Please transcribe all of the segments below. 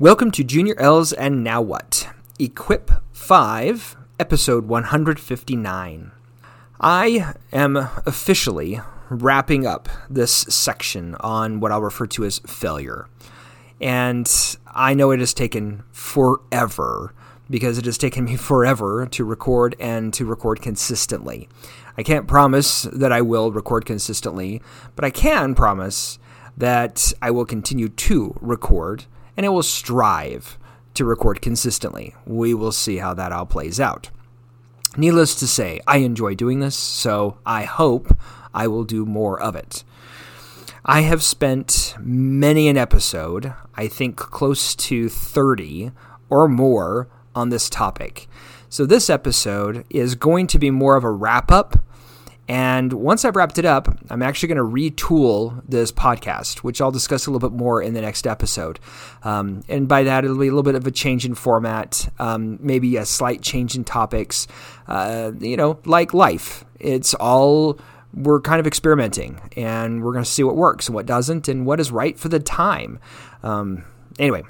Welcome to Junior L's and Now What? Equip 5, episode 159. I am officially wrapping up this section on what I'll refer to as failure. And I know it has taken forever because it has taken me forever to record and to record consistently. I can't promise that I will record consistently, but I can promise that I will continue to record and I will strive to record consistently. We will see how that all plays out. Needless to say, I enjoy doing this, so I hope I will do more of it. I have spent many an episode, I think close to 30 or more, on this topic. So, this episode is going to be more of a wrap up and once I've wrapped it up, I'm actually going to retool this podcast, which I'll discuss a little bit more in the next episode. Um, and by that, it'll be a little bit of a change in format, um, maybe a slight change in topics. Uh, you know, like life, it's all we're kind of experimenting, and we're going to see what works and what doesn't, and what is right for the time. Um, anyway,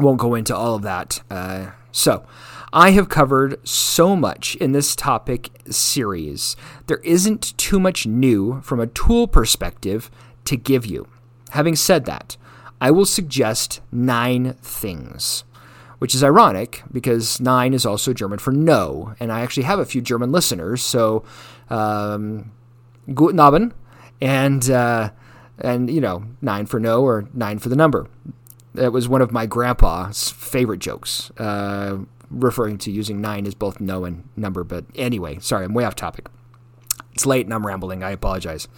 won't go into all of that. Uh, so. I have covered so much in this topic series. There isn't too much new from a tool perspective to give you. Having said that, I will suggest nine things, which is ironic because nine is also German for no, and I actually have a few German listeners, so um, guten Abend, and uh, and you know nine for no or nine for the number. That was one of my grandpa's favorite jokes. Uh, referring to using nine as both no and number. But anyway, sorry, I'm way off topic. It's late and I'm rambling. I apologize.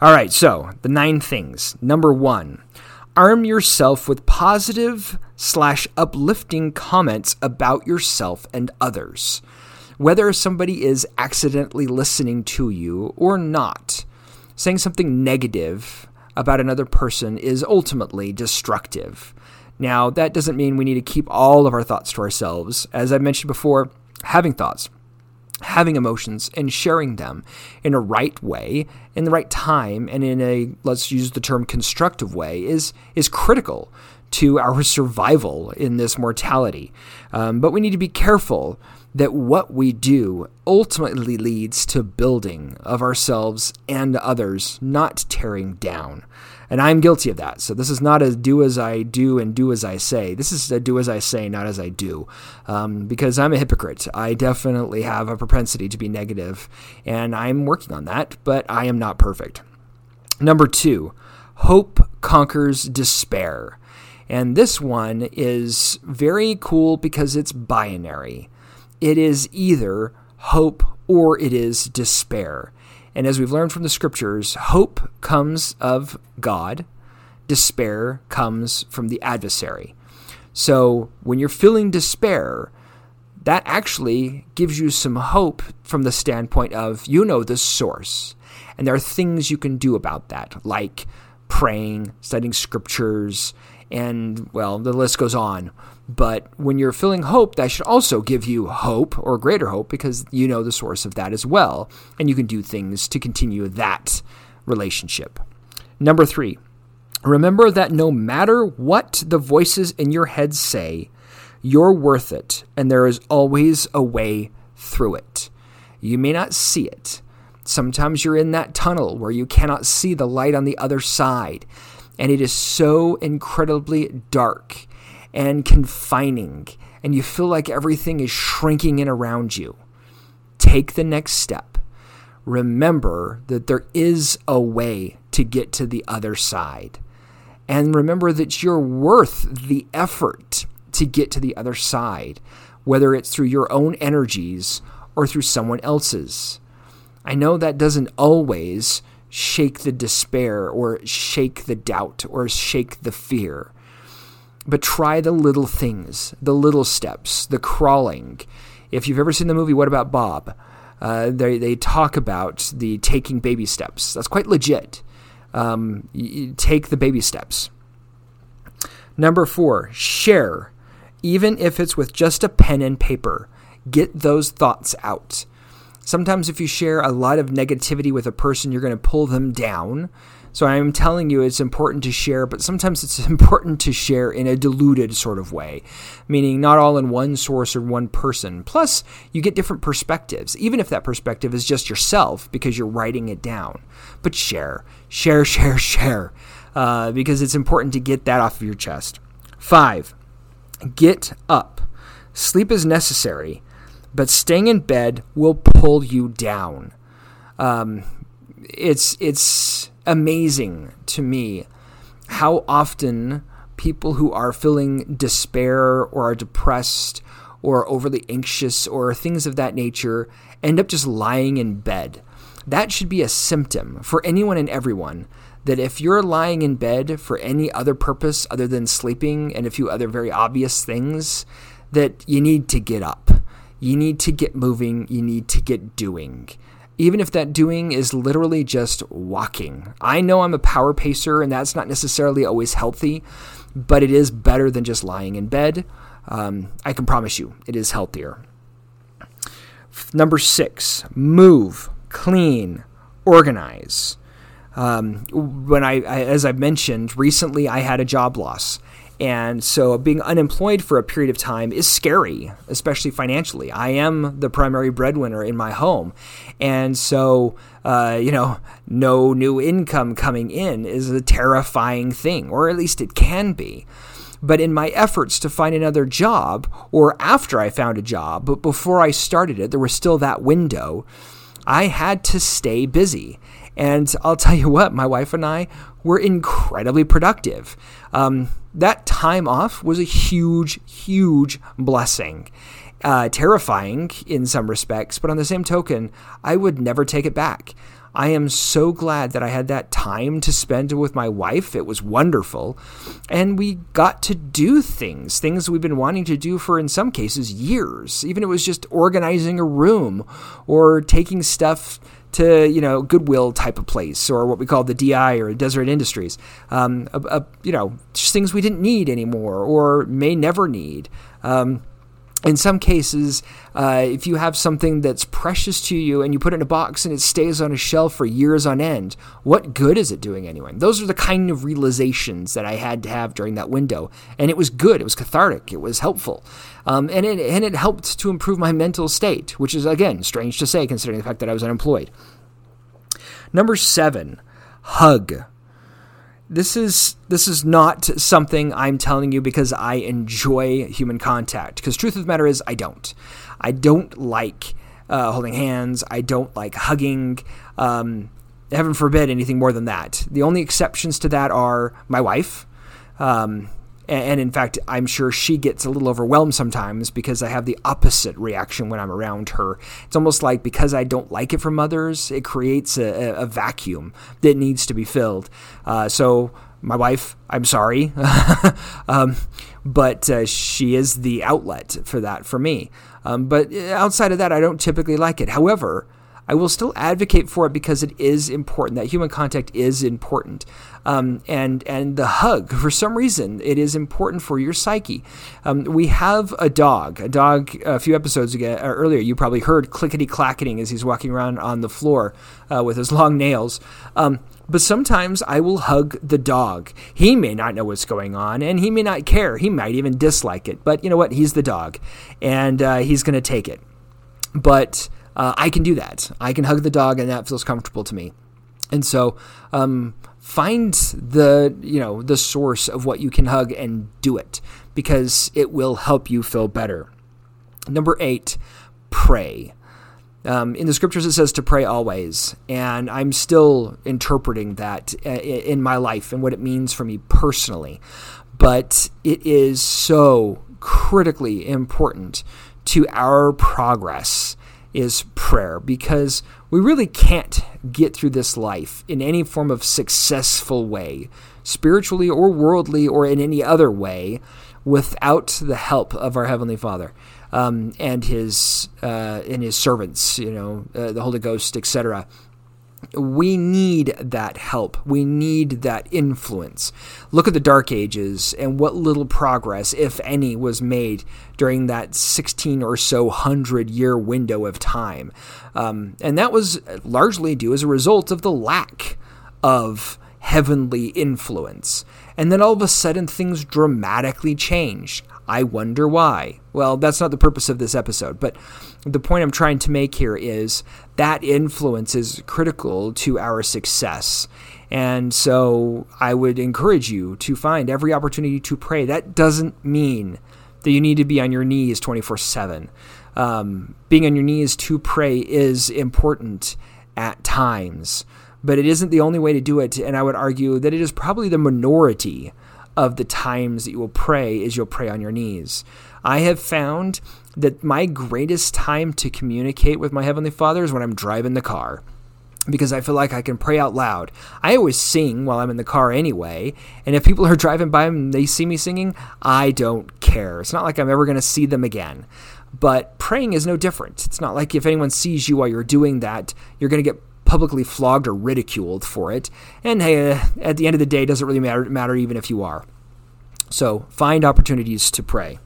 All right, so the nine things. Number one, arm yourself with positive slash uplifting comments about yourself and others. Whether somebody is accidentally listening to you or not, saying something negative about another person is ultimately destructive. Now, that doesn't mean we need to keep all of our thoughts to ourselves. As I mentioned before, having thoughts, having emotions, and sharing them in a right way, in the right time, and in a, let's use the term constructive way, is, is critical to our survival in this mortality. Um, but we need to be careful that what we do ultimately leads to building of ourselves and others, not tearing down. And I'm guilty of that. So this is not a do as I do and do as I say. This is a do as I say, not as I do. Um, because I'm a hypocrite. I definitely have a propensity to be negative, and I'm working on that, but I am not perfect. Number two, hope conquers despair. And this one is very cool because it's binary. It is either hope or it is despair. And as we've learned from the scriptures, hope comes of God, despair comes from the adversary. So when you're feeling despair, that actually gives you some hope from the standpoint of you know the source. And there are things you can do about that, like praying, studying scriptures, and well, the list goes on. But when you're feeling hope, that should also give you hope or greater hope because you know the source of that as well. And you can do things to continue that relationship. Number three, remember that no matter what the voices in your head say, you're worth it, and there is always a way through it. You may not see it. Sometimes you're in that tunnel where you cannot see the light on the other side, and it is so incredibly dark and confining, and you feel like everything is shrinking in around you. Take the next step. Remember that there is a way to get to the other side. And remember that you're worth the effort to get to the other side, whether it's through your own energies or through someone else's. I know that doesn't always shake the despair or shake the doubt or shake the fear. But try the little things, the little steps, the crawling. If you've ever seen the movie What About Bob, uh, they, they talk about the taking baby steps. That's quite legit. Um, take the baby steps. Number four, share, even if it's with just a pen and paper. Get those thoughts out. Sometimes, if you share a lot of negativity with a person, you're going to pull them down. So I'm telling you it's important to share, but sometimes it's important to share in a diluted sort of way, meaning not all in one source or one person. Plus, you get different perspectives, even if that perspective is just yourself because you're writing it down. But share, share, share, share, uh, because it's important to get that off of your chest. Five, get up. Sleep is necessary, but staying in bed will pull you down. Um, it's it's amazing to me how often people who are feeling despair or are depressed or overly anxious or things of that nature end up just lying in bed. That should be a symptom for anyone and everyone that if you're lying in bed for any other purpose other than sleeping and a few other very obvious things, that you need to get up. You need to get moving. You need to get doing even if that doing is literally just walking. I know I'm a power pacer, and that's not necessarily always healthy, but it is better than just lying in bed. Um, I can promise you, it is healthier. Number six, move, clean, organize. Um, when I, I, as I've mentioned recently, I had a job loss. And so being unemployed for a period of time is scary, especially financially. I am the primary breadwinner in my home. And so, uh, you know, no new income coming in is a terrifying thing, or at least it can be. But in my efforts to find another job, or after I found a job, but before I started it, there was still that window, I had to stay busy. And I'll tell you what, my wife and I were incredibly productive. Um, that time off was a huge, huge blessing. Uh, terrifying in some respects, but on the same token, I would never take it back. I am so glad that I had that time to spend with my wife. It was wonderful. And we got to do things, things we've been wanting to do for, in some cases, years. Even it was just organizing a room or taking stuff to you know Goodwill type of place or what we call the DI or Deseret Industries. Um, a, a, you know, just things we didn't need anymore or may never need. Um, in some cases, uh, if you have something that's precious to you and you put it in a box and it stays on a shelf for years on end, what good is it doing anyway? Those are the kind of realizations that I had to have during that window. And it was good, it was cathartic, it was helpful. Um, and, it, and it helped to improve my mental state, which is, again, strange to say considering the fact that I was unemployed. Number seven, hug this is this is not something I'm telling you because I enjoy human contact. Because truth of the matter is, I don't. I don't like uh, holding hands. I don't like hugging. Um, heaven forbid anything more than that. The only exceptions to that are my wife. Um, and in fact, I'm sure she gets a little overwhelmed sometimes because I have the opposite reaction when I'm around her. It's almost like because I don't like it from others, it creates a, a vacuum that needs to be filled. Uh, so, my wife, I'm sorry, um, but uh, she is the outlet for that for me. Um, but outside of that, I don't typically like it. However, I will still advocate for it because it is important. That human contact is important, um, and and the hug for some reason it is important for your psyche. Um, we have a dog. A dog. A few episodes ago, uh, earlier, you probably heard clickety clacketing as he's walking around on the floor uh, with his long nails. Um, but sometimes I will hug the dog. He may not know what's going on and he may not care. He might even dislike it. But you know what? He's the dog and uh, he's going to take it. But uh, I can do that. I can hug the dog, and that feels comfortable to me. And so, um, find the you know the source of what you can hug and do it because it will help you feel better. Number eight, pray. Um, in the scriptures, it says to pray always, and I'm still interpreting that uh, in my life and what it means for me personally. But it is so critically important to our progress is prayer because we really can't get through this life in any form of successful way, spiritually or worldly or in any other way, without the help of our Heavenly Father. Um, and his uh, and his servants, you know, uh, the Holy Ghost, etc we need that help. We need that influence. Look at the Dark Ages and what little progress, if any, was made during that 16 or so hundred year window of time. Um, and that was largely due as a result of the lack of heavenly influence. And then all of a sudden, things dramatically change. I wonder why. Well, that's not the purpose of this episode, but the point I'm trying to make here is that influence is critical to our success. And so I would encourage you to find every opportunity to pray. That doesn't mean that you need to be on your knees 24 7. Um, being on your knees to pray is important at times, but it isn't the only way to do it. And I would argue that it is probably the minority of the times that you will pray is you'll pray on your knees. I have found that my greatest time to communicate with my Heavenly Father is when I'm driving the car because I feel like I can pray out loud. I always sing while I'm in the car anyway, and if people are driving by and they see me singing, I don't care. It's not like I'm ever going to see them again. But praying is no different. It's not like if anyone sees you while you're doing that, you're going to get publicly flogged or ridiculed for it. And hey, at the end of the day, it doesn't really matter, matter even if you are. So find opportunities to pray.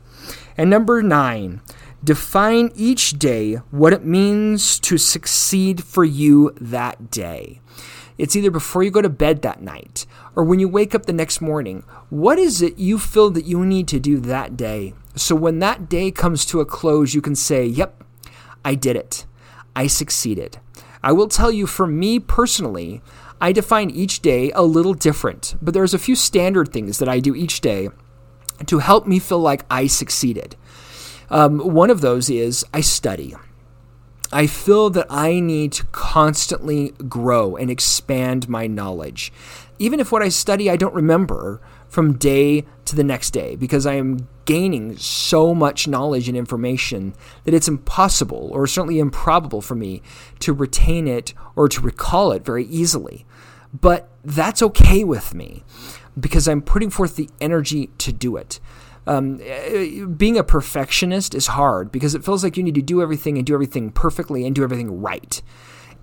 And number nine, define each day what it means to succeed for you that day. It's either before you go to bed that night or when you wake up the next morning. What is it you feel that you need to do that day? So when that day comes to a close, you can say, Yep, I did it. I succeeded. I will tell you, for me personally, I define each day a little different, but there's a few standard things that I do each day to help me feel like I succeeded. Um, one of those is I study. I feel that I need to constantly grow and expand my knowledge. Even if what I study I don't remember from day to the next day, because I am gaining so much knowledge and information that it's impossible, or certainly improbable for me, to retain it or to recall it very easily. But that's okay with me because I'm putting forth the energy to do it. Um, being a perfectionist is hard because it feels like you need to do everything and do everything perfectly and do everything right.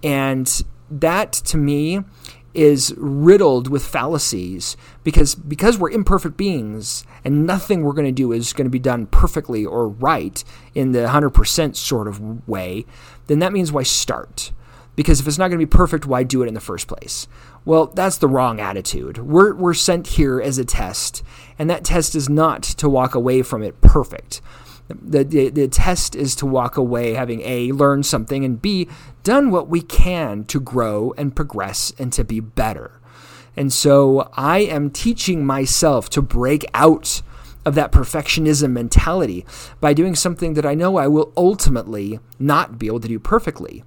And that to me is riddled with fallacies because because we're imperfect beings and nothing we're going to do is going to be done perfectly or right in the 100% sort of way then that means why start because if it's not going to be perfect why do it in the first place well, that's the wrong attitude. We're, we're sent here as a test, and that test is not to walk away from it perfect. The, the, the test is to walk away having A, learned something, and B, done what we can to grow and progress and to be better. And so I am teaching myself to break out of that perfectionism mentality by doing something that I know I will ultimately not be able to do perfectly.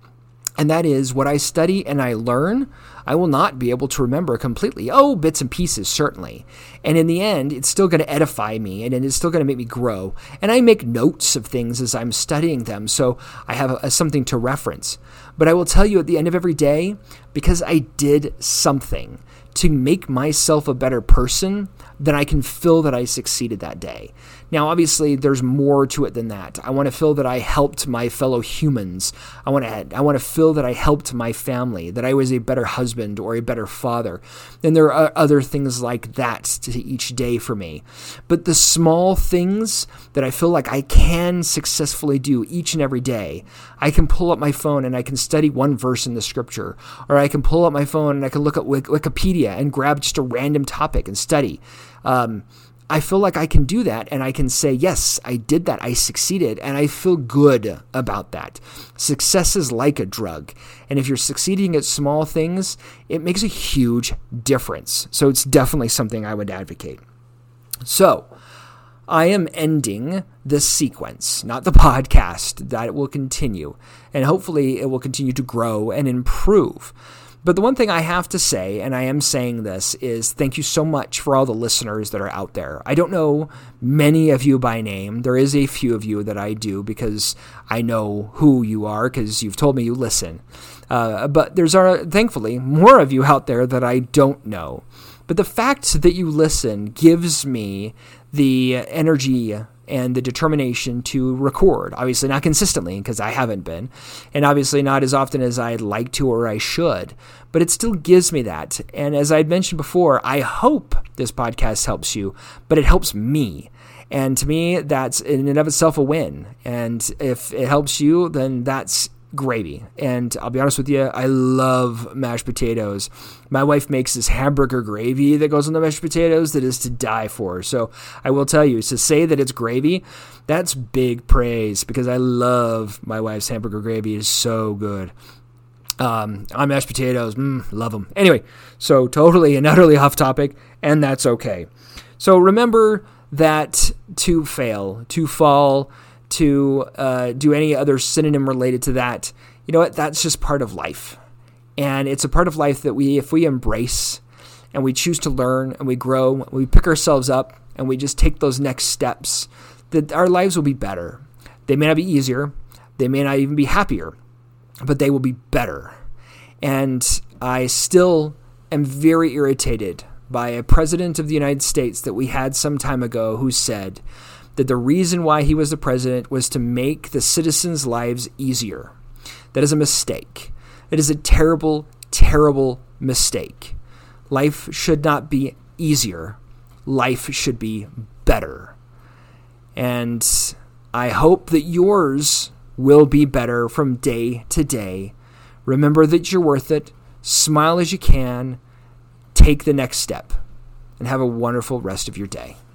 And that is what I study and I learn, I will not be able to remember completely. Oh, bits and pieces, certainly. And in the end, it's still going to edify me and it's still going to make me grow. And I make notes of things as I'm studying them, so I have a, something to reference. But I will tell you at the end of every day, because I did something to make myself a better person, then I can feel that I succeeded that day. Now, obviously, there's more to it than that. I want to feel that I helped my fellow humans. I want to I want to feel that I helped my family, that I was a better husband or a better father. And there are other things like that to each day for me. But the small things that I feel like I can successfully do each and every day, I can pull up my phone and I can study one verse in the scripture, or I can pull up my phone and I can look at Wikipedia and grab just a random topic and study. Um, I feel like I can do that and I can say, yes, I did that. I succeeded and I feel good about that. Success is like a drug. And if you're succeeding at small things, it makes a huge difference. So it's definitely something I would advocate. So I am ending this sequence, not the podcast, that will continue. And hopefully it will continue to grow and improve. But the one thing I have to say, and I am saying this, is thank you so much for all the listeners that are out there. I don't know many of you by name. There is a few of you that I do because I know who you are because you've told me you listen. Uh, but there's, thankfully, more of you out there that I don't know. But the fact that you listen gives me the energy and the determination to record. Obviously, not consistently because I haven't been, and obviously not as often as I'd like to or I should, but it still gives me that. And as I'd mentioned before, I hope this podcast helps you, but it helps me. And to me, that's in and of itself a win. And if it helps you, then that's gravy. And I'll be honest with you, I love mashed potatoes. My wife makes this hamburger gravy that goes on the mashed potatoes that is to die for. So I will tell you, to say that it's gravy, that's big praise because I love my wife's hamburger gravy. It is so good. Um, on mashed potatoes, mm, love them. Anyway, so totally and utterly off topic, and that's okay. So remember that to fail, to fall, to uh, do any other synonym related to that, you know what? That's just part of life. And it's a part of life that we, if we embrace and we choose to learn and we grow, we pick ourselves up and we just take those next steps, that our lives will be better. They may not be easier, they may not even be happier, but they will be better. And I still am very irritated by a president of the United States that we had some time ago who said, that the reason why he was the president was to make the citizens' lives easier. That is a mistake. It is a terrible, terrible mistake. Life should not be easier, life should be better. And I hope that yours will be better from day to day. Remember that you're worth it. Smile as you can. Take the next step. And have a wonderful rest of your day.